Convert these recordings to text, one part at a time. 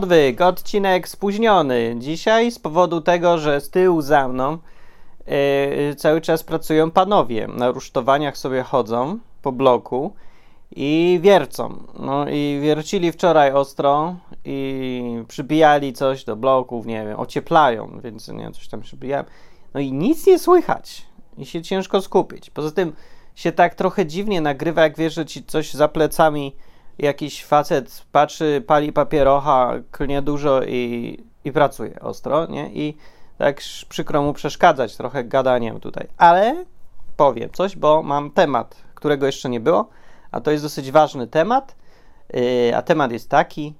Odwyk, odcinek spóźniony. Dzisiaj z powodu tego, że z tyłu za mną yy, cały czas pracują panowie. Na rusztowaniach sobie chodzą po bloku i wiercą. No i wiercili wczoraj ostro i przybijali coś do bloków, nie wiem, ocieplają, więc nie coś tam przybijałem. No i nic nie słychać i się ciężko skupić. Poza tym się tak trochę dziwnie nagrywa, jak wiesz, że ci coś za plecami jakiś facet patrzy, pali papierocha, klnie dużo i, i pracuje ostro, nie? I tak przykro mu przeszkadzać trochę gadaniem tutaj. Ale powiem coś, bo mam temat, którego jeszcze nie było, a to jest dosyć ważny temat. Yy, a temat jest taki,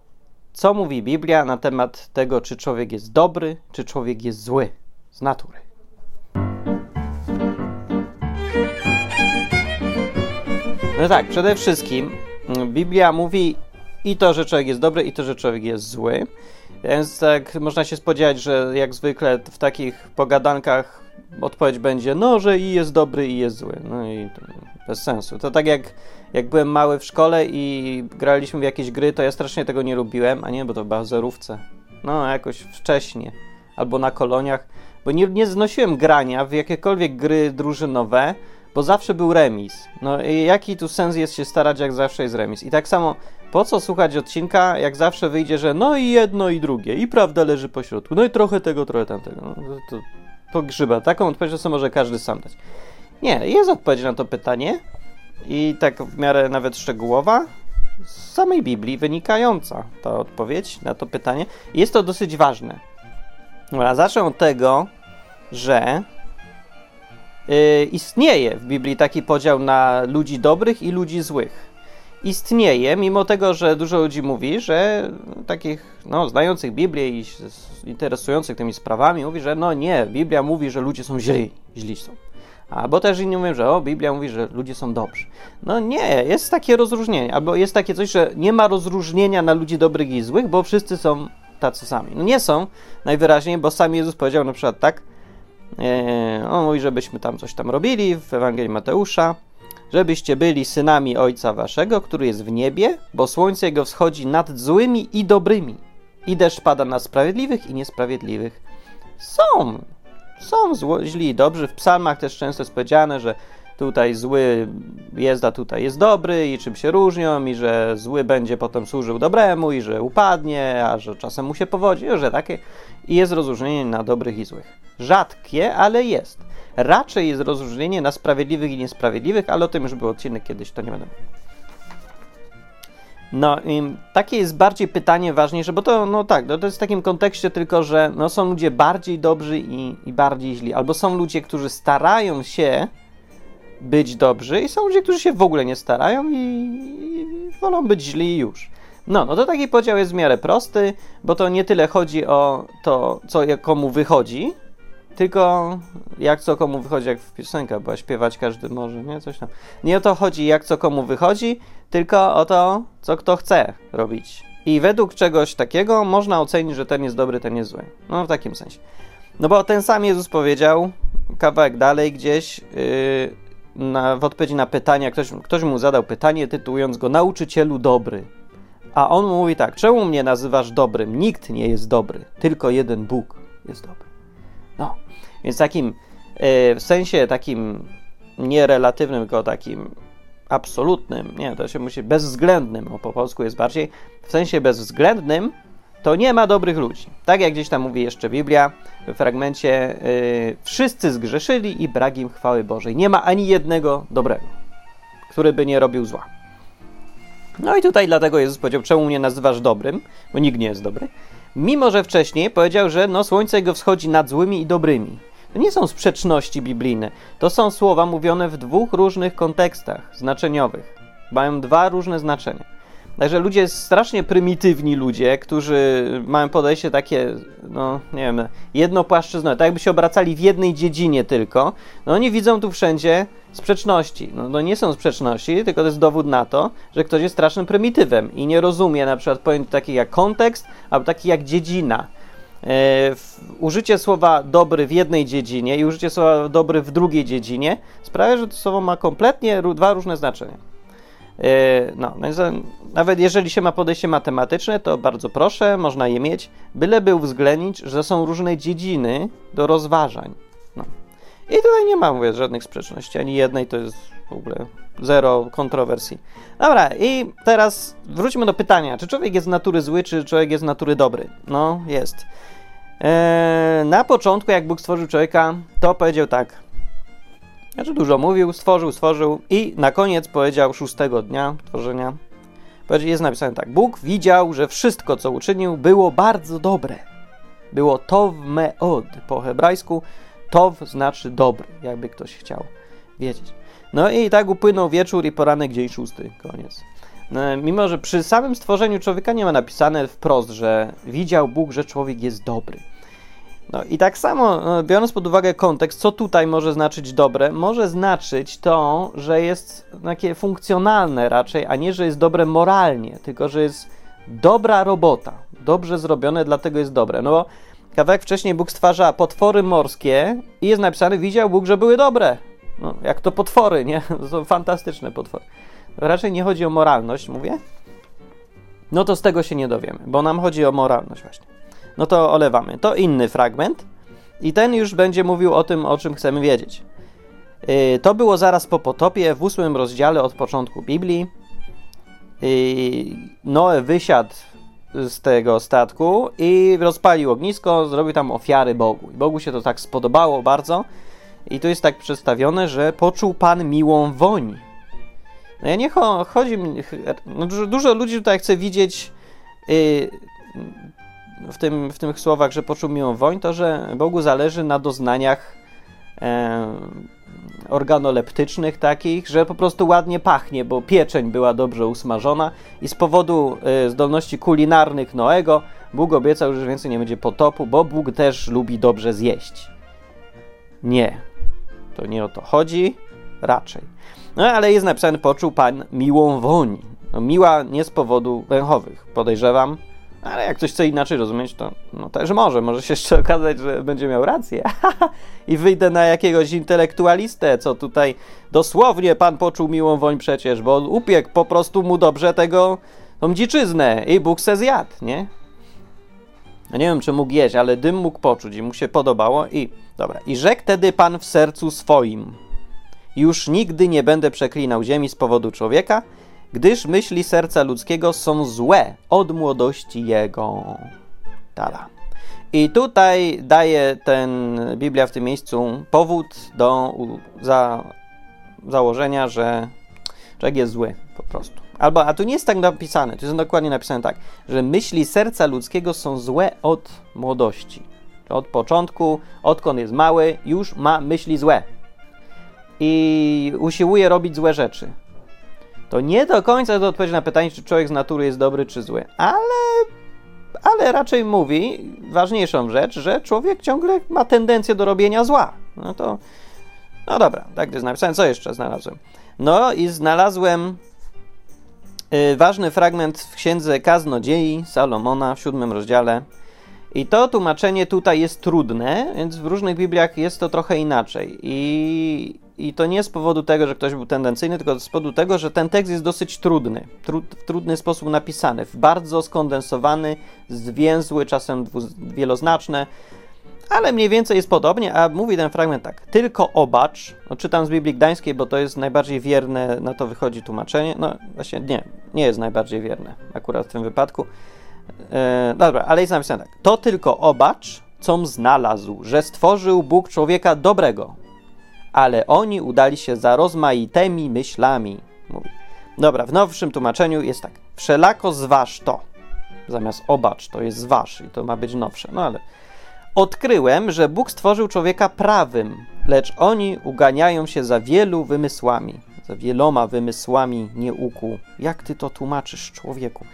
co mówi Biblia na temat tego, czy człowiek jest dobry, czy człowiek jest zły z natury. No tak, przede wszystkim Biblia mówi i to, że człowiek jest dobry, i to, że człowiek jest zły. Więc tak można się spodziewać, że jak zwykle w takich pogadankach odpowiedź będzie, no, że i jest dobry, i jest zły. No i bez sensu. To tak jak, jak byłem mały w szkole i graliśmy w jakieś gry, to ja strasznie tego nie lubiłem, a nie, bo to była w zerówce. No, jakoś wcześniej. Albo na koloniach. Bo nie, nie znosiłem grania w jakiekolwiek gry drużynowe, bo zawsze był remis. No jaki tu sens jest się starać, jak zawsze jest remis? I tak samo, po co słuchać odcinka, jak zawsze wyjdzie, że no i jedno i drugie, i prawda leży po środku, no i trochę tego, trochę tamtego. No, to, to grzyba. Taką odpowiedź sobie może każdy sam dać. Nie, jest odpowiedź na to pytanie i tak w miarę nawet szczegółowa, z samej Biblii wynikająca ta odpowiedź na to pytanie. Jest to dosyć ważne. Dobra, zacznę od tego, że istnieje w Biblii taki podział na ludzi dobrych i ludzi złych. Istnieje, mimo tego, że dużo ludzi mówi, że takich no, znających Biblię i interesujących tymi sprawami mówi, że no nie, Biblia mówi, że ludzie są źli, źli są. Albo też inni mówią, że o, Biblia mówi, że ludzie są dobrzy. No nie, jest takie rozróżnienie, albo jest takie coś, że nie ma rozróżnienia na ludzi dobrych i złych, bo wszyscy są tacy sami. No nie są, najwyraźniej, bo sam Jezus powiedział na przykład tak, on mówi, żebyśmy tam coś tam robili w Ewangelii Mateusza, żebyście byli synami Ojca Waszego, który jest w niebie, bo słońce Jego wschodzi nad złymi i dobrymi, i deszcz pada na sprawiedliwych i niesprawiedliwych. Są, są zło, źli i dobrzy. W psalmach też często jest powiedziane, że tutaj zły jest, a tutaj jest dobry i czym się różnią i że zły będzie potem służył dobremu i że upadnie, a że czasem mu się powodzi, że takie i jest rozróżnienie na dobrych i złych. Rzadkie, ale jest. Raczej jest rozróżnienie na sprawiedliwych i niesprawiedliwych, ale o tym już był odcinek kiedyś, to nie będę. No i takie jest bardziej pytanie ważniejsze, bo to, no tak, no to jest w takim kontekście tylko, że no, są ludzie bardziej dobrzy i, i bardziej źli, albo są ludzie, którzy starają się być dobrzy i są ludzie, którzy się w ogóle nie starają i, i wolą być źli już. No, no to taki podział jest w miarę prosty, bo to nie tyle chodzi o to, co komu wychodzi, tylko jak co komu wychodzi, jak w piosenka była, śpiewać każdy może, nie? Coś tam. Nie o to chodzi, jak co komu wychodzi, tylko o to, co kto chce robić. I według czegoś takiego można ocenić, że ten jest dobry, ten jest zły. No w takim sensie. No bo ten sam Jezus powiedział, kawałek dalej gdzieś, yy, na, w odpowiedzi na pytania, ktoś, ktoś mu zadał pytanie, tytułując go Nauczycielu dobry. A on mówi tak, czemu mnie nazywasz dobrym? Nikt nie jest dobry, tylko jeden Bóg jest dobry. No, więc takim yy, w sensie takim nie relatywnym, tylko takim absolutnym, nie, to się musi bezwzględnym, o po polsku jest bardziej, w sensie bezwzględnym, to nie ma dobrych ludzi. Tak jak gdzieś tam mówi jeszcze Biblia w fragmencie, yy, wszyscy zgrzeszyli i brak im chwały Bożej. Nie ma ani jednego dobrego, który by nie robił zła. No i tutaj dlatego Jezus powiedział, czemu mnie nazywasz dobrym, bo nikt nie jest dobry. Mimo, że wcześniej powiedział, że no słońce jego wschodzi nad złymi i dobrymi. To nie są sprzeczności biblijne. To są słowa mówione w dwóch różnych kontekstach znaczeniowych. Mają dwa różne znaczenia. Także ludzie, strasznie prymitywni ludzie, którzy mają podejście takie, no nie wiem, jednopłaszczyznowe, tak jakby się obracali w jednej dziedzinie tylko, no oni widzą tu wszędzie sprzeczności. No to nie są sprzeczności, tylko to jest dowód na to, że ktoś jest strasznym prymitywem i nie rozumie na przykład pojęć takich jak kontekst, albo takich jak dziedzina. E, użycie słowa dobry w jednej dziedzinie i użycie słowa dobry w drugiej dziedzinie sprawia, że to słowo ma kompletnie dwa różne znaczenia. No, nawet jeżeli się ma podejście matematyczne, to bardzo proszę, można je mieć, byleby uwzględnić, że są różne dziedziny do rozważań. No. I tutaj nie ma, mówię, żadnych sprzeczności, ani jednej, to jest w ogóle zero kontrowersji. Dobra, i teraz wróćmy do pytania, czy człowiek jest z natury zły, czy człowiek jest z natury dobry? No, jest. Eee, na początku, jak Bóg stworzył człowieka, to powiedział tak. Znaczy dużo mówił, stworzył, stworzył i na koniec powiedział szóstego dnia tworzenia. Jest napisane tak. Bóg widział, że wszystko, co uczynił, było bardzo dobre. Było tov meod po hebrajsku. Tov znaczy dobry, jakby ktoś chciał wiedzieć. No i tak upłynął wieczór i poranek dzień szósty. Koniec. No, mimo, że przy samym stworzeniu człowieka nie ma napisane wprost, że widział Bóg, że człowiek jest dobry. No i tak samo, no, biorąc pod uwagę kontekst, co tutaj może znaczyć dobre, może znaczyć to, że jest takie funkcjonalne raczej, a nie, że jest dobre moralnie, tylko że jest dobra robota, dobrze zrobione, dlatego jest dobre. No bo kawałek wcześniej Bóg stwarza potwory morskie i jest napisane, widział Bóg, że były dobre. No, jak to potwory, nie? To są fantastyczne potwory. Raczej nie chodzi o moralność, mówię. No to z tego się nie dowiemy, bo nam chodzi o moralność właśnie. No to olewamy. To inny fragment i ten już będzie mówił o tym, o czym chcemy wiedzieć. Yy, to było zaraz po potopie, w ósmym rozdziale od początku Biblii. Yy, Noe wysiadł z tego statku i rozpalił ognisko, zrobił tam ofiary Bogu. I Bogu się to tak spodobało bardzo. I to jest tak przedstawione, że poczuł Pan miłą woń. No ja nie cho chodzi no dużo, dużo, ludzi tutaj chce widzieć yy, w, tym, w tych słowach, że poczuł miłą woń, to że Bogu zależy na doznaniach e, organoleptycznych takich, że po prostu ładnie pachnie, bo pieczeń była dobrze usmażona i z powodu e, zdolności kulinarnych Noego Bóg obiecał, że więcej nie będzie potopu, bo Bóg też lubi dobrze zjeść. Nie, to nie o to chodzi, raczej. No ale jest napisane, poczuł Pan miłą woń. No, miła nie z powodu węchowych, podejrzewam, ale jak ktoś chce inaczej rozumieć, to no też może. Może się jeszcze okazać, że będzie miał rację. I wyjdę na jakiegoś intelektualistę, co tutaj dosłownie pan poczuł miłą woń przecież, bo upiekł po prostu mu dobrze tego, tą dziczyznę i Bóg se zjadł, nie? No nie wiem, czy mógł jeść, ale dym mógł poczuć i mu się podobało i dobra. I rzekł tedy pan w sercu swoim. Już nigdy nie będę przeklinał ziemi z powodu człowieka, gdyż myśli serca ludzkiego są złe od młodości jego. Tada. I tutaj daje ten Biblia w tym miejscu powód do za, założenia, że człowiek jest zły po prostu. Albo, a tu nie jest tak napisane, to jest dokładnie napisane tak, że myśli serca ludzkiego są złe od młodości. Od początku, odkąd jest mały, już ma myśli złe. I usiłuje robić złe rzeczy to nie do końca to odpowiedź na pytanie, czy człowiek z natury jest dobry czy zły, ale, ale raczej mówi ważniejszą rzecz, że człowiek ciągle ma tendencję do robienia zła. No to, no dobra, tak jest napisane. Co jeszcze znalazłem? No i znalazłem y, ważny fragment w księdze Kaznodziei Salomona w siódmym rozdziale. I to tłumaczenie tutaj jest trudne, więc w różnych Bibliach jest to trochę inaczej. I i to nie z powodu tego, że ktoś był tendencyjny, tylko z powodu tego, że ten tekst jest dosyć trudny, tru, w trudny sposób napisany, w bardzo skondensowany, zwięzły, czasem wieloznaczne, ale mniej więcej jest podobnie, a mówi ten fragment tak. Tylko obacz, no czytam z Biblii Gdańskiej, bo to jest najbardziej wierne, na to wychodzi tłumaczenie. No właśnie nie, nie jest najbardziej wierne akurat w tym wypadku. E, dobra, ale jest napisane tak. To tylko obacz, com znalazł, że stworzył Bóg człowieka dobrego, ale oni udali się za rozmaitymi myślami. Mówi. Dobra, w nowszym tłumaczeniu jest tak. Wszelako zważ to. Zamiast obacz, to jest zważ i to ma być nowsze. No ale odkryłem, że Bóg stworzył człowieka prawym, lecz oni uganiają się za wielu wymysłami. Za wieloma wymysłami nieuku. Jak ty to tłumaczysz, człowieku?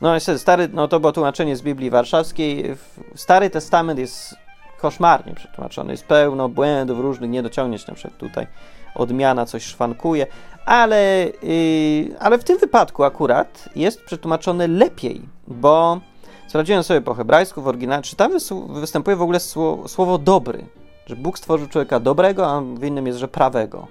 No niestety, stary, no to było tłumaczenie z Biblii Warszawskiej. Stary Testament jest koszmarnie przetłumaczony. Jest pełno błędów różnych, niedociągnięć na przykład tutaj. Odmiana coś szwankuje, ale, yy, ale w tym wypadku akurat jest przetłumaczony lepiej, bo sprawdziłem sobie po hebrajsku w oryginale, czy tam występuje w ogóle słowo, słowo dobry, że Bóg stworzył człowieka dobrego, a w innym jest, że prawego.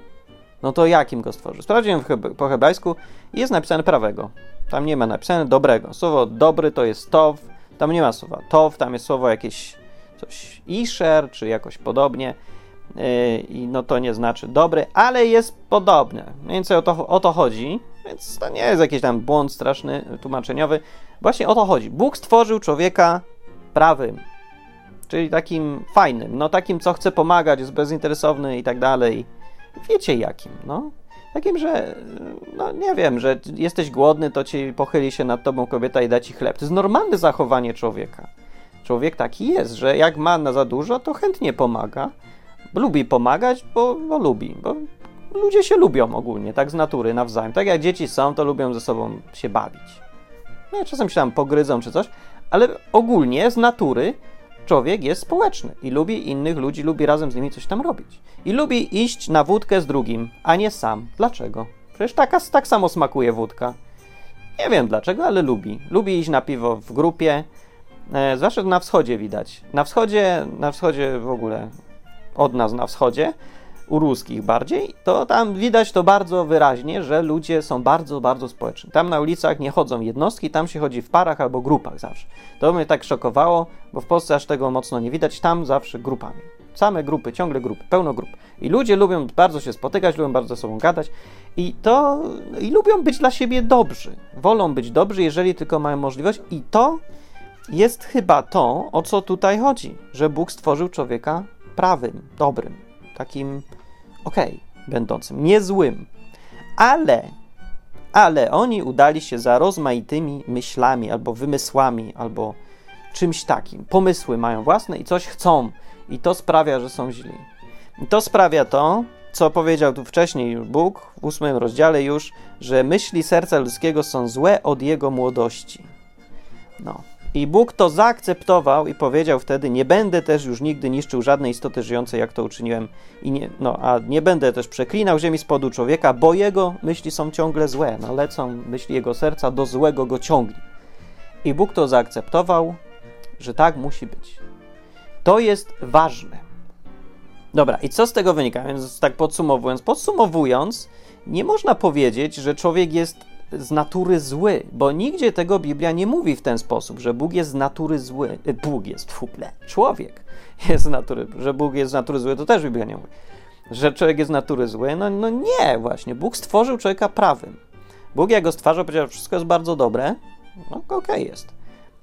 No to jakim go stworzył? Sprawdziłem po hebrajsku i jest napisane prawego. Tam nie ma napisane dobrego. Słowo dobry to jest tow, tam nie ma słowa tow, tam jest słowo jakieś coś isher, czy jakoś podobnie. Yy, I no to nie znaczy dobry, ale jest podobne. Mniej więcej o to, o to chodzi, więc to nie jest jakiś tam błąd straszny, tłumaczeniowy. Właśnie o to chodzi. Bóg stworzył człowieka prawym, czyli takim fajnym, no takim, co chce pomagać, jest bezinteresowny i tak dalej. Wiecie jakim, no. Takim, że, no nie wiem, że jesteś głodny, to ci pochyli się nad tobą kobieta i da ci chleb. To jest normalne zachowanie człowieka. Człowiek taki jest, że jak ma na za dużo, to chętnie pomaga. Lubi pomagać, bo, bo lubi. Bo ludzie się lubią ogólnie, tak z natury, nawzajem. Tak jak dzieci są, to lubią ze sobą się bawić. No, czasem się tam pogryzą czy coś, ale ogólnie z natury człowiek jest społeczny i lubi innych ludzi, lubi razem z nimi coś tam robić. I lubi iść na wódkę z drugim, a nie sam. Dlaczego? Przecież taka, tak samo smakuje wódka. Nie wiem dlaczego, ale lubi. Lubi iść na piwo w grupie, e, zwłaszcza na wschodzie widać. Na wschodzie, na wschodzie w ogóle, od nas na wschodzie, u ruskich bardziej, to tam widać to bardzo wyraźnie, że ludzie są bardzo, bardzo społeczni. Tam na ulicach nie chodzą jednostki, tam się chodzi w parach albo grupach zawsze. To mnie tak szokowało, bo w Polsce aż tego mocno nie widać, tam zawsze grupami. Same grupy, ciągle grupy, pełno grup. I ludzie lubią bardzo się spotykać, lubią bardzo ze sobą gadać i to i lubią być dla siebie dobrzy. Wolą być dobrzy, jeżeli tylko mają możliwość i to jest chyba to, o co tutaj chodzi, że Bóg stworzył człowieka prawym, dobrym, takim okej, okay, będącym niezłym. Ale, ale oni udali się za rozmaitymi myślami, albo wymysłami, albo czymś takim. Pomysły mają własne i coś chcą, i to sprawia, że są źli. I to sprawia to, co powiedział tu wcześniej Bóg w ósmym rozdziale już, że myśli serca ludzkiego są złe od jego młodości. No. I Bóg to zaakceptował i powiedział wtedy: Nie będę też już nigdy niszczył żadnej istoty żyjącej, jak to uczyniłem, i nie, no, a nie będę też przeklinał ziemi z podu człowieka, bo jego myśli są ciągle złe. No, lecą myśli jego serca, do złego go ciągnie. I Bóg to zaakceptował, że tak musi być. To jest ważne. Dobra, i co z tego wynika? Więc tak podsumowując, podsumowując, nie można powiedzieć, że człowiek jest z natury zły, bo nigdzie tego Biblia nie mówi w ten sposób, że Bóg jest z natury zły. E, Bóg jest, fuple, człowiek jest z natury, że Bóg jest z natury zły, to też Biblia nie mówi. Że człowiek jest z natury zły, no, no nie, właśnie. Bóg stworzył człowieka prawym. Bóg jak go stwarza, powiedział, że wszystko jest bardzo dobre, no okej okay jest.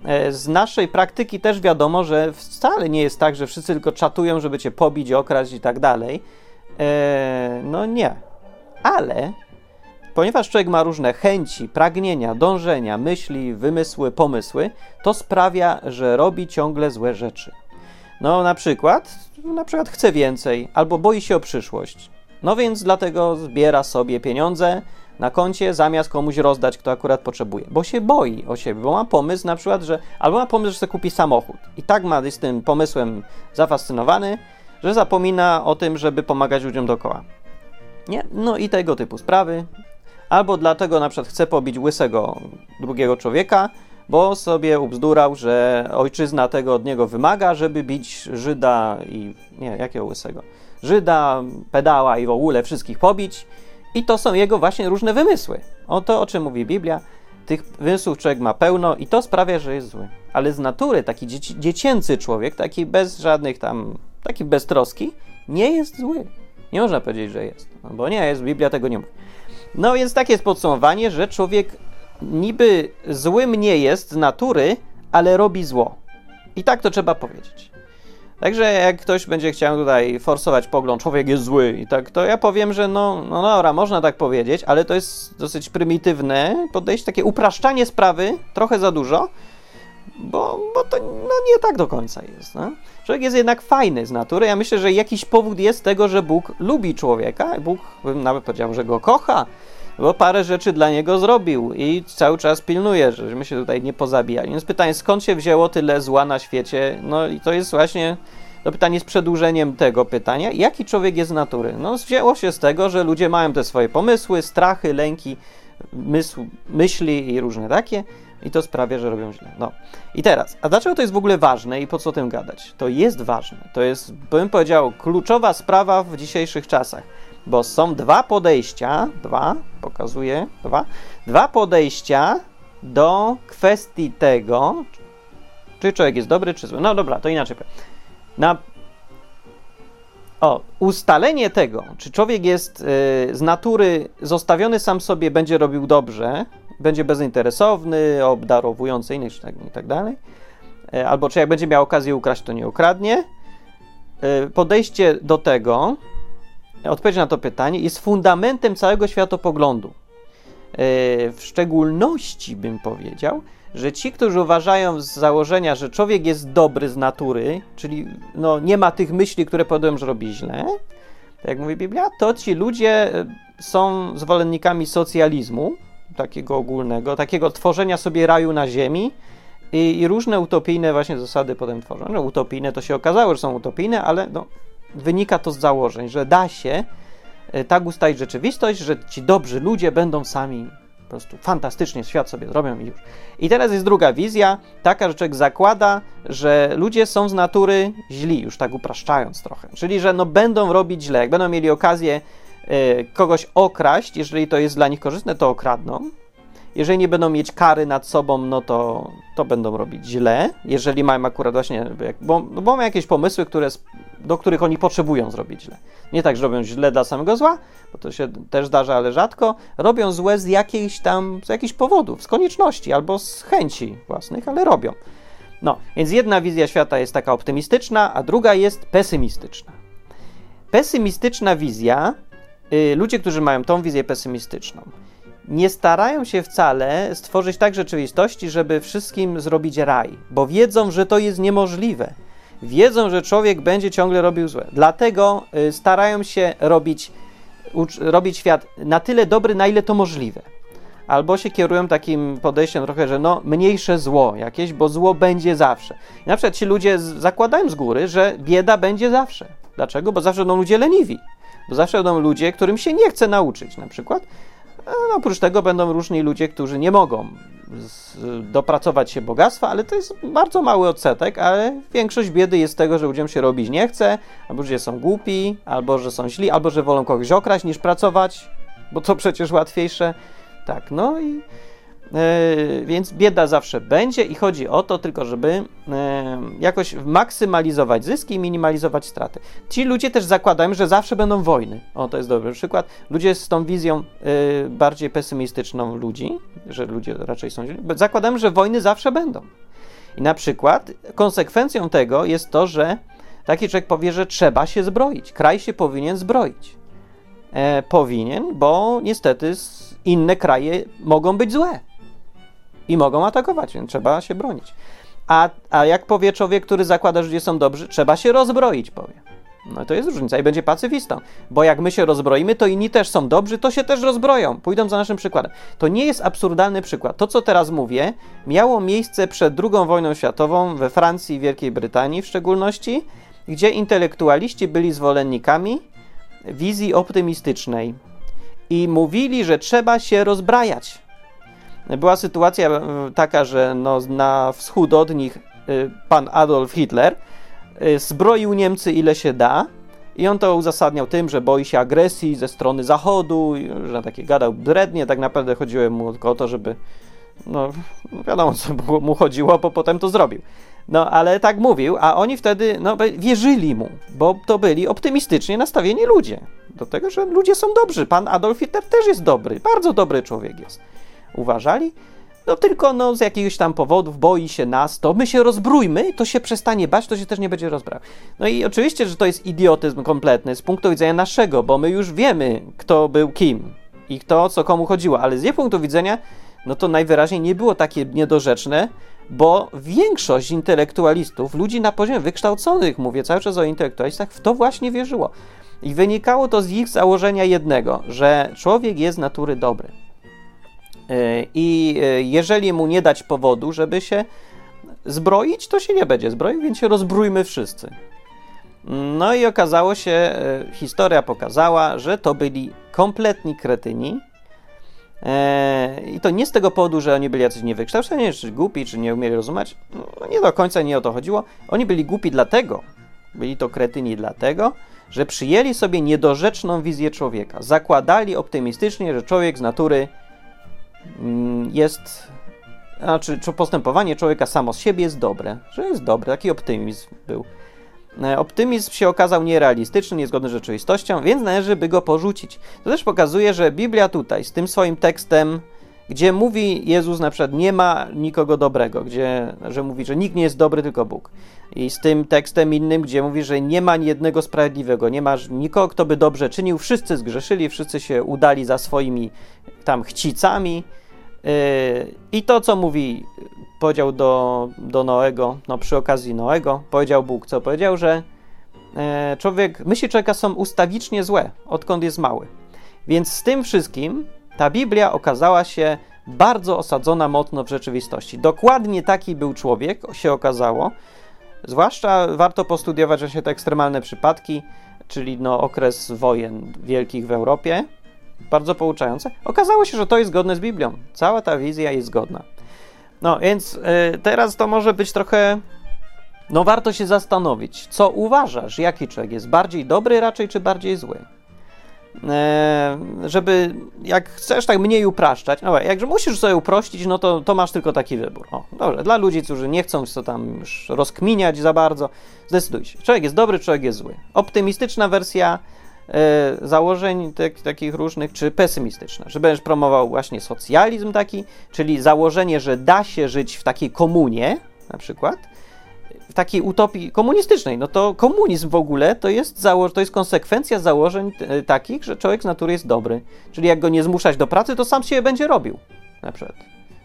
E, z naszej praktyki też wiadomo, że wcale nie jest tak, że wszyscy tylko czatują, żeby cię pobić, okraść i tak dalej. E, no nie. Ale Ponieważ człowiek ma różne chęci, pragnienia, dążenia, myśli, wymysły, pomysły, to sprawia, że robi ciągle złe rzeczy. No na przykład, na przykład chce więcej albo boi się o przyszłość. No więc dlatego zbiera sobie pieniądze na koncie zamiast komuś rozdać, kto akurat potrzebuje, bo się boi o siebie, bo ma pomysł na przykład, że albo ma pomysł, że chce kupić samochód i tak ma jest tym pomysłem zafascynowany, że zapomina o tym, żeby pomagać ludziom dookoła. Nie? No i tego typu sprawy albo dlatego na przykład chce pobić łysego drugiego człowieka, bo sobie ubzdurał, że ojczyzna tego od niego wymaga, żeby bić Żyda i nie, jakiego łysego? Żyda, pedała i w ogóle wszystkich pobić. I to są jego właśnie różne wymysły. O to, o czym mówi Biblia. Tych wymysłów człowiek ma pełno i to sprawia, że jest zły. Ale z natury taki dzieci, dziecięcy człowiek, taki bez żadnych tam, taki beztroski, nie jest zły. Nie można powiedzieć, że jest. No bo nie jest, Biblia tego nie mówi. No więc takie jest podsumowanie, że człowiek niby złym nie jest z natury, ale robi zło. I tak to trzeba powiedzieć. Także jak ktoś będzie chciał tutaj forsować pogląd, człowiek jest zły i tak, to ja powiem, że no, no dobra, można tak powiedzieć, ale to jest dosyć prymitywne podejście, takie upraszczanie sprawy, trochę za dużo, bo, bo to no, nie tak do końca jest. No? Człowiek jest jednak fajny z natury. Ja myślę, że jakiś powód jest tego, że Bóg lubi człowieka. Bóg bym nawet powiedział, że go kocha, bo parę rzeczy dla niego zrobił i cały czas pilnuje, żebyśmy się tutaj nie pozabijali. Więc pytanie, skąd się wzięło tyle zła na świecie? No i to jest właśnie to pytanie z przedłużeniem tego pytania. Jaki człowiek jest z natury? No, wzięło się z tego, że ludzie mają te swoje pomysły, strachy, lęki, mysł, myśli i różne takie i to sprawia, że robią źle. No. I teraz, a dlaczego to jest w ogóle ważne i po co o tym gadać? To jest ważne. To jest, bym powiedział, kluczowa sprawa w dzisiejszych czasach. bo są dwa podejścia, dwa, pokazuję, dwa, dwa podejścia do kwestii tego, czy człowiek jest dobry, czy zły. No dobra, to inaczej. Na o, ustalenie tego, czy człowiek jest y, z natury zostawiony sam sobie, będzie robił dobrze, będzie bezinteresowny, obdarowujący innych tak, i tak dalej, y, albo czy jak będzie miał okazję ukraść, to nie ukradnie. Y, podejście do tego, odpowiedź na to pytanie, jest fundamentem całego światopoglądu. W szczególności bym powiedział, że ci, którzy uważają z założenia, że człowiek jest dobry z natury, czyli no, nie ma tych myśli, które powodują, że robi źle, tak jak mówi Biblia, to ci ludzie e, są zwolennikami socjalizmu, takiego ogólnego, takiego tworzenia sobie raju na ziemi i, i różne utopijne właśnie zasady potem tworzą. No, utopijne to się okazało, że są utopijne, ale no, wynika to z założeń, że da się e, tak ustalić rzeczywistość, że ci dobrzy ludzie będą sami po prostu fantastycznie świat sobie zrobią i już. I teraz jest druga wizja, taka, że człowiek zakłada, że ludzie są z natury źli, już tak upraszczając trochę. Czyli, że no będą robić źle, jak będą mieli okazję kogoś okraść, jeżeli to jest dla nich korzystne, to okradną. Jeżeli nie będą mieć kary nad sobą, no to, to będą robić źle. Jeżeli mają akurat właśnie, bo, bo mają jakieś pomysły, które, do których oni potrzebują zrobić źle. Nie tak, że robią źle dla samego zła, bo to się też zdarza, ale rzadko. Robią złe z jakichś tam, z jakichś powodów, z konieczności albo z chęci własnych, ale robią. No, więc jedna wizja świata jest taka optymistyczna, a druga jest pesymistyczna. Pesymistyczna wizja, ludzie, którzy mają tą wizję pesymistyczną, nie starają się wcale stworzyć tak rzeczywistości, żeby wszystkim zrobić raj, bo wiedzą, że to jest niemożliwe. Wiedzą, że człowiek będzie ciągle robił złe. Dlatego y, starają się robić, robić świat na tyle dobry, na ile to możliwe. Albo się kierują takim podejściem trochę, że no mniejsze zło jakieś, bo zło będzie zawsze. I na przykład ci ludzie zakładają z góry, że bieda będzie zawsze. Dlaczego? Bo zawsze będą ludzie leniwi. Bo zawsze będą ludzie, którym się nie chce nauczyć na przykład no, oprócz tego będą różni ludzie, którzy nie mogą z, dopracować się bogactwa, ale to jest bardzo mały odsetek, ale większość biedy jest tego, że ludziom się robić nie chce, albo że są głupi, albo że są źli, albo że wolą kogoś okraść niż pracować, bo to przecież łatwiejsze. Tak, no i E, więc bieda zawsze będzie i chodzi o to tylko, żeby e, jakoś maksymalizować zyski i minimalizować straty. Ci ludzie też zakładają, że zawsze będą wojny. O, to jest dobry przykład. Ludzie z tą wizją e, bardziej pesymistyczną ludzi, że ludzie raczej są źli, zakładają, że wojny zawsze będą. I na przykład konsekwencją tego jest to, że taki człowiek powie, że trzeba się zbroić. Kraj się powinien zbroić. E, powinien, bo niestety inne kraje mogą być złe i mogą atakować, więc trzeba się bronić. A, a jak powie człowiek, który zakłada, że ludzie są dobrzy, trzeba się rozbroić, powie. No to jest różnica i będzie pacyfistą. Bo jak my się rozbroimy, to inni też są dobrzy, to się też rozbroją. Pójdą za naszym przykładem. To nie jest absurdalny przykład. To, co teraz mówię, miało miejsce przed II wojną światową we Francji i Wielkiej Brytanii w szczególności, gdzie intelektualiści byli zwolennikami wizji optymistycznej i mówili, że trzeba się rozbrajać była sytuacja e, taka, że no, na wschód od nich e, pan Adolf Hitler e, zbroił Niemcy ile się da i on to uzasadniał tym, że boi się agresji ze strony Zachodu, że takie gadał brednie, tak naprawdę chodziło mu tylko o to, żeby no wiadomo co mu chodziło, bo potem to zrobił. No ale tak mówił, a oni wtedy no, wierzyli mu, bo to byli optymistycznie nastawieni ludzie. Do tego, że ludzie są dobrzy. Pan Adolf Hitler też jest dobry, bardzo dobry człowiek jest uważali. No tylko no, z jakiegoś tam powodów boi się nas, to my się rozbrójmy, to się przestanie bać, to się też nie będzie rozbrał. No i oczywiście, że to jest idiotyzm kompletny z punktu widzenia naszego, bo my już wiemy, kto był kim i kto co komu chodziło, ale z jej punktu widzenia, no to najwyraźniej nie było takie niedorzeczne, bo większość intelektualistów, ludzi na poziomie wykształconych, mówię cały czas o intelektualistach, w to właśnie wierzyło. I wynikało to z ich założenia jednego, że człowiek jest natury dobry. E, I e, jeżeli mu nie dać powodu, żeby się zbroić, to się nie będzie zbroił, więc się rozbrójmy wszyscy. No i okazało się, e, historia pokazała, że to byli kompletni kretyni. I to nie z tego powodu, że oni byli jacyś niewykształceni, czy głupi, czy nie umieli rozumieć. No, nie do końca nie o to chodziło. Oni byli głupi dlatego, byli to kretyni dlatego, że przyjęli sobie niedorzeczną wizję człowieka. Zakładali optymistycznie, że człowiek z natury jest, znaczy postępowanie człowieka samo z siebie jest dobre, że jest dobre, taki optymizm był. E, optymizm się okazał nierealistyczny, niezgodny z rzeczywistością, więc należy by go porzucić. To też pokazuje, że Biblia tutaj z tym swoim tekstem gdzie mówi Jezus na przykład nie ma nikogo dobrego, gdzie, że mówi, że nikt nie jest dobry, tylko Bóg. I z tym tekstem innym, gdzie mówi, że nie ma jednego sprawiedliwego, nie ma nikogo, kto by dobrze czynił, wszyscy zgrzeszyli, wszyscy się udali za swoimi tam chcicami. Yy, I to, co mówi, powiedział do, do Noego, no przy okazji Noego, powiedział Bóg, co powiedział, że yy, człowiek, myśli człowieka są ustawicznie złe, odkąd jest mały. Więc z tym wszystkim ta Biblia okazała się bardzo osadzona mocno w rzeczywistości. Dokładnie taki był człowiek, się okazało. Zwłaszcza warto postudiować właśnie te ekstremalne przypadki, czyli no, okres wojen wielkich w Europie. Bardzo pouczające. Okazało się, że to jest zgodne z Biblią. Cała ta wizja jest zgodna. No więc yy, teraz to może być trochę. No, warto się zastanowić, co uważasz, jaki człowiek jest bardziej dobry raczej, czy bardziej zły. E, żeby jak chcesz tak mniej upraszczać, no jakże musisz sobie uprościć, no to, to masz tylko taki wybór. O, dobrze, dla ludzi, którzy nie chcą co tam już rozkminiać za bardzo, zdecyduj się. Człowiek jest dobry, człowiek jest zły. Optymistyczna wersja e, założeń takich różnych, czy pesymistyczna, że będziesz promował właśnie socjalizm taki, czyli założenie, że da się żyć w takiej komunie, na przykład, w takiej utopii komunistycznej, no to komunizm w ogóle to jest, zało- to jest konsekwencja założeń t- takich, że człowiek z natury jest dobry. Czyli jak go nie zmuszać do pracy, to sam siebie będzie robił. Na przykład.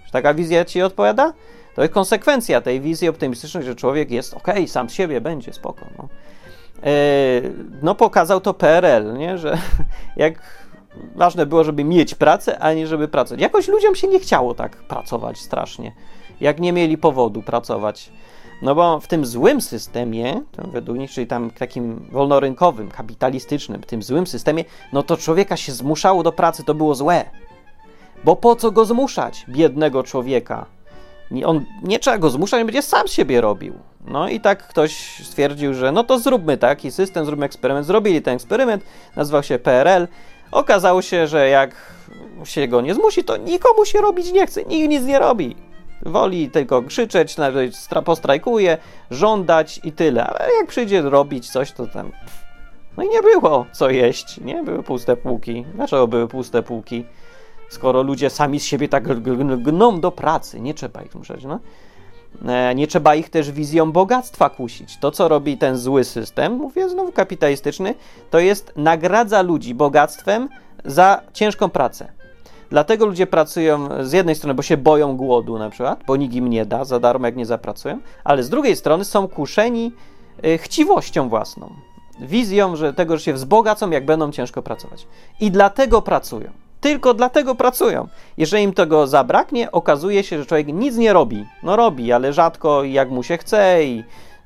Czy taka wizja ci odpowiada? To jest konsekwencja tej wizji optymistycznej, że człowiek jest ok, sam z siebie będzie, spoko. No, e, no pokazał to PRL, nie? że jak ważne było, żeby mieć pracę, a nie żeby pracować. Jakoś ludziom się nie chciało tak pracować strasznie, jak nie mieli powodu pracować. No bo w tym złym systemie, według nich, czyli tam takim wolnorynkowym, kapitalistycznym, w tym złym systemie, no to człowieka się zmuszało do pracy, to było złe. Bo po co go zmuszać, biednego człowieka? On nie trzeba go zmuszać, on będzie sam siebie robił. No i tak ktoś stwierdził, że no to zróbmy taki system, zróbmy eksperyment. Zrobili ten eksperyment, nazywał się PRL. Okazało się, że jak się go nie zmusi, to nikomu się robić nie chce, nikt nic nie robi. Woli tylko krzyczeć, nawet postrajkuje, żądać i tyle. Ale jak przyjdzie robić coś, to tam. No i nie było co jeść, nie? Były puste półki. Dlaczego były puste półki? Skoro ludzie sami z siebie tak gną do pracy, nie trzeba ich zmuszać, no. E, nie trzeba ich też wizją bogactwa kusić. To, co robi ten zły system, mówię znowu kapitalistyczny, to jest nagradza ludzi bogactwem za ciężką pracę. Dlatego ludzie pracują z jednej strony, bo się boją głodu na przykład, bo nikt im nie da za darmo, jak nie zapracują, ale z drugiej strony są kuszeni y, chciwością własną, wizją, że tego, że się wzbogacą, jak będą ciężko pracować. I dlatego pracują. Tylko dlatego pracują. Jeżeli im tego zabraknie, okazuje się, że człowiek nic nie robi. No robi, ale rzadko jak mu się chce i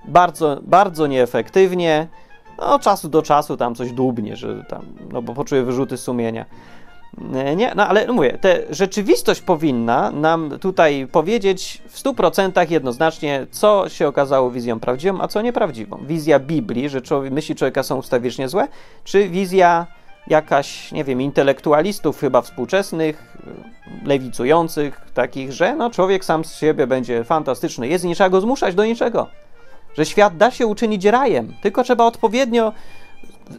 bardzo, bardzo nieefektywnie. No, czasu do czasu tam coś dłubnie, że tam, no bo poczuje wyrzuty sumienia. E, nie, no ale mówię, te rzeczywistość powinna nam tutaj powiedzieć w 100% jednoznacznie, co się okazało wizją prawdziwą, a co nieprawdziwą. Wizja Biblii, że człowiek, myśli człowieka są ustawicznie złe, czy wizja jakaś, nie wiem, intelektualistów chyba współczesnych, lewicujących, takich, że no, człowiek sam z siebie będzie fantastyczny, jest i nie trzeba go zmuszać do niczego. Że świat da się uczynić rajem, tylko trzeba odpowiednio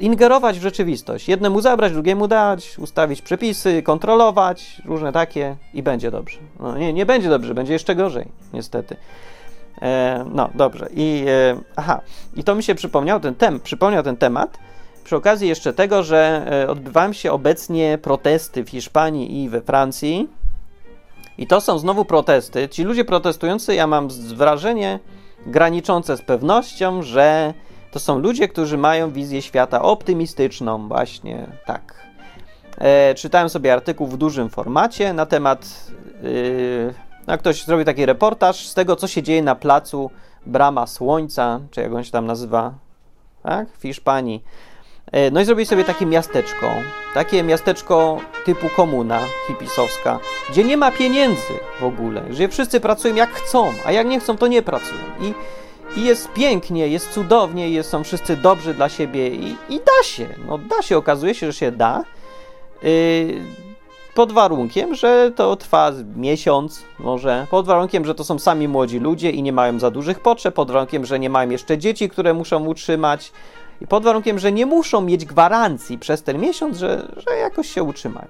ingerować w rzeczywistość. Jednemu zabrać, drugiemu dać, ustawić przepisy, kontrolować, różne takie i będzie dobrze. No, nie, nie będzie dobrze, będzie jeszcze gorzej, niestety. E, no, dobrze. I, e, aha, i to mi się przypomniał ten, tem, przypomniał ten temat przy okazji jeszcze tego, że e, odbywają się obecnie protesty w Hiszpanii i we Francji. I to są znowu protesty. Ci ludzie protestujący, ja mam wrażenie graniczące z pewnością, że to są ludzie, którzy mają wizję świata optymistyczną, właśnie tak. E, czytałem sobie artykuł w dużym formacie na temat. Yy, no ktoś zrobił taki reportaż z tego, co się dzieje na placu Brama Słońca, czy jak on się tam nazywa, tak? W Hiszpanii. E, no i zrobili sobie takie miasteczko, takie miasteczko typu komuna hipisowska, gdzie nie ma pieniędzy w ogóle, że wszyscy pracują jak chcą, a jak nie chcą, to nie pracują. I i jest pięknie, jest cudownie, jest, są wszyscy dobrzy dla siebie i, i da się. No da się, okazuje się, że się da. Yy, pod warunkiem, że to trwa miesiąc, może, pod warunkiem, że to są sami młodzi ludzie i nie mają za dużych potrzeb, pod warunkiem, że nie mają jeszcze dzieci, które muszą utrzymać, i pod warunkiem, że nie muszą mieć gwarancji przez ten miesiąc, że, że jakoś się utrzymają.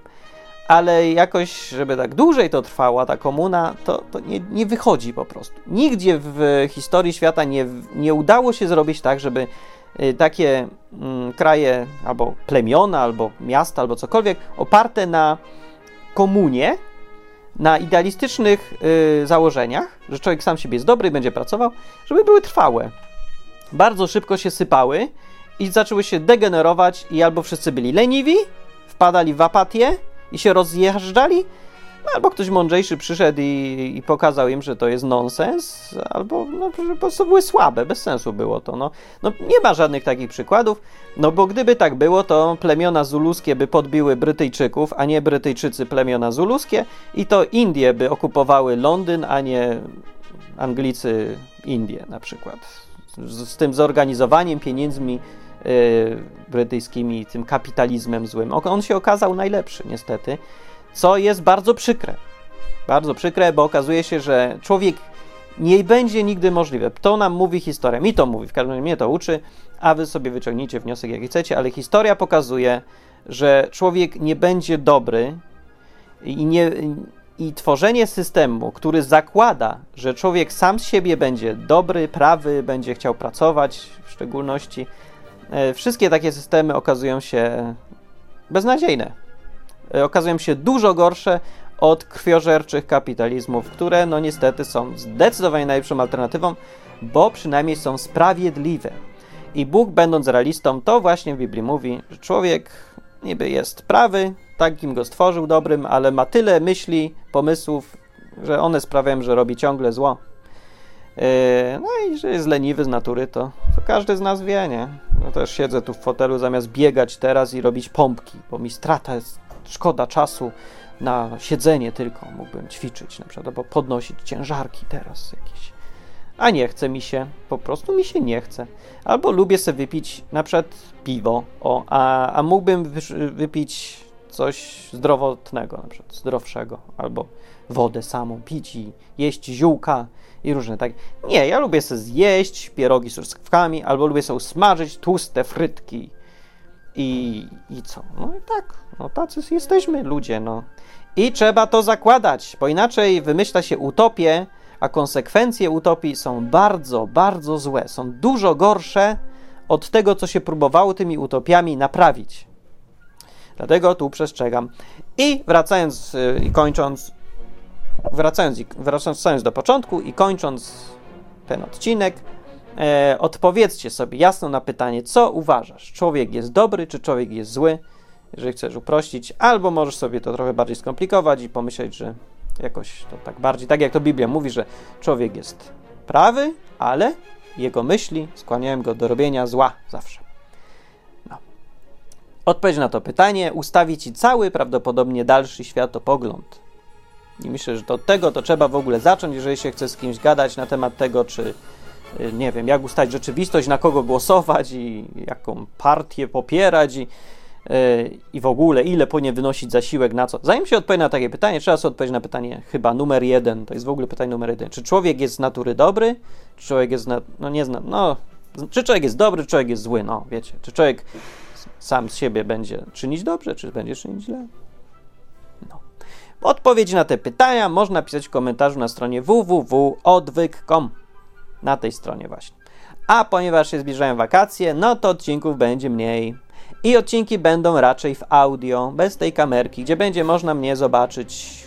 Ale jakoś, żeby tak dłużej to trwała, ta komuna, to, to nie, nie wychodzi po prostu. Nigdzie w historii świata nie, nie udało się zrobić tak, żeby y, takie mm, kraje, albo plemiona, albo miasta, albo cokolwiek, oparte na komunie, na idealistycznych y, założeniach, że człowiek sam siebie jest dobry i będzie pracował, żeby były trwałe. Bardzo szybko się sypały i zaczęły się degenerować i albo wszyscy byli leniwi, wpadali w apatię i się rozjeżdżali, no, albo ktoś mądrzejszy przyszedł i, i, pokazał im, że to jest nonsens, albo no, po prostu były słabe, bez sensu było to. No. no nie ma żadnych takich przykładów, no bo gdyby tak było, to plemiona zuluskie by podbiły Brytyjczyków, a nie Brytyjczycy plemiona zuluskie i to Indie by okupowały Londyn, a nie Anglicy Indie na przykład. Z, z tym zorganizowaniem, pieniędzmi brytyjskimi, tym kapitalizmem złym. On się okazał najlepszy niestety co jest bardzo przykre. Bardzo przykre, bo okazuje się, że człowiek nie będzie nigdy możliwe. To nam mówi historia, mi to mówi, w każdym razie mnie to uczy, a wy sobie wyciągnijcie wniosek jaki chcecie, ale historia pokazuje, że człowiek nie będzie dobry i, nie, i tworzenie systemu, który zakłada, że człowiek sam z siebie będzie dobry, prawy, będzie chciał pracować w szczególności, wszystkie takie systemy okazują się beznadziejne. E, okazują się dużo gorsze od krwiożerczych kapitalizmów, które no niestety są zdecydowanie najlepszą alternatywą, bo przynajmniej są sprawiedliwe. I Bóg, będąc realistą, to właśnie w Biblii mówi, że człowiek niby jest prawy, takim go stworzył dobrym, ale ma tyle myśli, pomysłów, że one sprawiają, że robi ciągle zło. E, no i że jest leniwy z natury, to, to każdy z nas wie, nie? Też siedzę tu w fotelu zamiast biegać teraz i robić pompki, bo mi strata jest szkoda czasu na siedzenie tylko. Mógłbym ćwiczyć na przykład, albo podnosić ciężarki teraz jakieś. A nie chce mi się, po prostu mi się nie chce. Albo lubię sobie wypić na przykład piwo, o, a, a mógłbym wypić coś zdrowotnego, na przykład zdrowszego, albo wodę samą pić i jeść ziółka i różne tak. Nie, ja lubię sobie zjeść pierogi z truskawkami, albo lubię sobie smażyć tłuste frytki i, i co? No i tak, no tacy jesteśmy ludzie, no. I trzeba to zakładać, bo inaczej wymyśla się utopię, a konsekwencje utopii są bardzo, bardzo złe. Są dużo gorsze od tego, co się próbowało tymi utopiami naprawić. Dlatego tu przestrzegam. I wracając y, i kończąc, wracając, wracając do początku i kończąc ten odcinek, e, odpowiedzcie sobie jasno na pytanie, co uważasz? Człowiek jest dobry, czy człowiek jest zły? Jeżeli chcesz uprościć, albo możesz sobie to trochę bardziej skomplikować i pomyśleć, że jakoś to tak bardziej, tak jak to Biblia mówi, że człowiek jest prawy, ale jego myśli skłaniają go do robienia zła zawsze. No. Odpowiedź na to pytanie ustawi ci cały, prawdopodobnie dalszy światopogląd. I myślę, że do tego to trzeba w ogóle zacząć, jeżeli się chce z kimś gadać na temat tego, czy Y, nie wiem, jak ustalić rzeczywistość, na kogo głosować i jaką partię popierać i, y, i w ogóle ile powinien wynosić zasiłek na co. Zanim się odpowie na takie pytanie, trzeba sobie odpowiedzieć na pytanie chyba numer jeden. To jest w ogóle pytanie numer jeden. Czy człowiek jest z natury dobry? Czy człowiek jest, na, no nie zna, no, czy człowiek jest dobry, czy człowiek jest zły? No, wiecie, czy człowiek sam z siebie będzie czynić dobrze, czy będzie czynić źle? Odpowiedzi na te pytania można pisać w komentarzu na stronie www.odwyk.com na tej stronie właśnie. A ponieważ się zbliżają wakacje, no to odcinków będzie mniej. I odcinki będą raczej w audio, bez tej kamerki, gdzie będzie można mnie zobaczyć.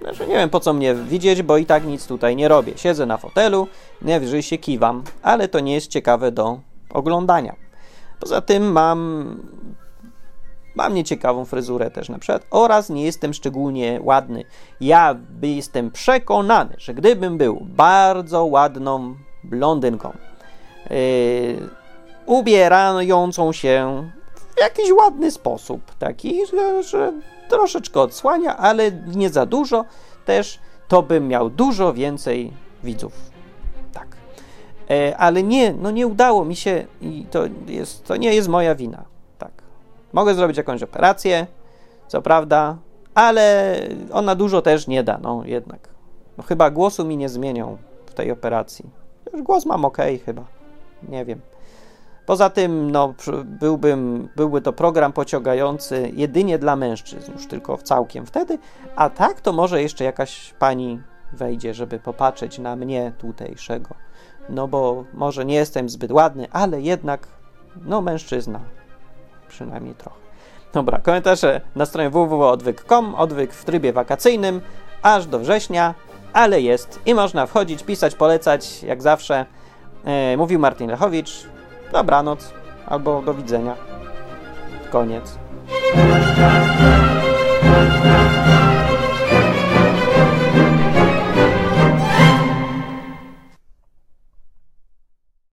Znaczy, nie wiem po co mnie widzieć, bo i tak nic tutaj nie robię. Siedzę na fotelu, najwyżej się kiwam, ale to nie jest ciekawe do oglądania. Poza tym mam Mam nieciekawą fryzurę też na przykład oraz nie jestem szczególnie ładny. Ja jestem przekonany, że gdybym był bardzo ładną blondynką, yy, ubierającą się w jakiś ładny sposób, taki, że, że troszeczkę odsłania, ale nie za dużo też, to bym miał dużo więcej widzów. Tak. E, ale nie, no nie udało mi się i to, jest, to nie jest moja wina. Mogę zrobić jakąś operację, co prawda, ale ona dużo też nie da, no jednak. No chyba głosu mi nie zmienią w tej operacji. Już głos mam ok, chyba. Nie wiem. Poza tym, no, byłbym, byłby to program pociągający jedynie dla mężczyzn, już tylko całkiem wtedy, a tak to może jeszcze jakaś pani wejdzie, żeby popatrzeć na mnie tutejszego. No bo może nie jestem zbyt ładny, ale jednak, no, mężczyzna. Przynajmniej trochę. Dobra, komentarze na stronie www.odwyk.com, odwyk w trybie wakacyjnym, aż do września, ale jest i można wchodzić, pisać, polecać, jak zawsze. E, mówił Martin Lechowicz. Dobranoc albo do widzenia. Koniec.